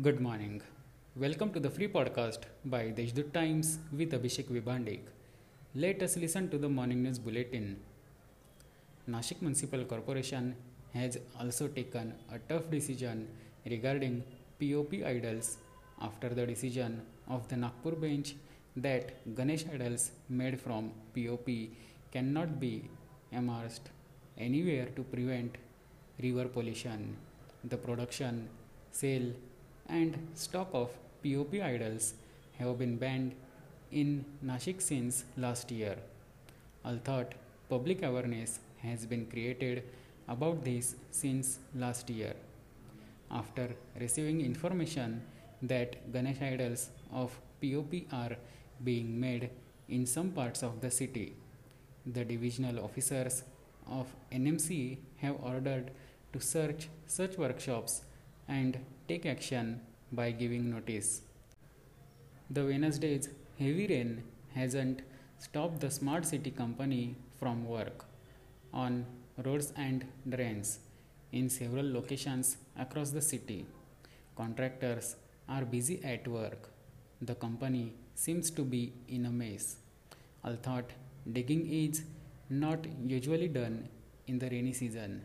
Good morning. Welcome to the free podcast by Deshdoot Times with Abhishek Vibhandik. Let us listen to the morning news bulletin. Nashik Municipal Corporation has also taken a tough decision regarding POP idols after the decision of the Nagpur bench that Ganesh idols made from POP cannot be immersed anywhere to prevent river pollution. The production, sale, and stock of POP idols have been banned in Nashik since last year. Although public awareness has been created about this since last year. After receiving information that Ganesh idols of POP are being made in some parts of the city, the divisional officers of NMC have ordered to search such workshops and take action by giving notice. The Wednesday's heavy rain hasn't stopped the smart city company from work on roads and drains in several locations across the city. Contractors are busy at work. The company seems to be in a mess. Although digging is not usually done in the rainy season,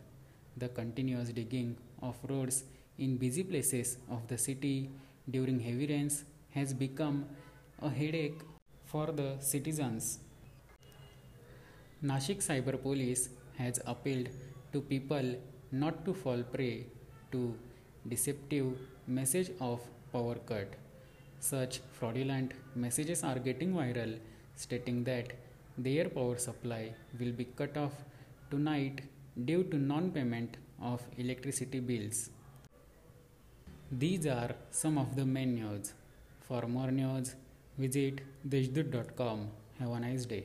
the continuous digging of roads in busy places of the city during heavy rains has become a headache for the citizens. Nashik Cyber Police has appealed to people not to fall prey to deceptive message of power cut. Such fraudulent messages are getting viral stating that their power supply will be cut off tonight due to non-payment of electricity bills. These are some of the main news. For more news, visit deshdoot.com. Have a nice day.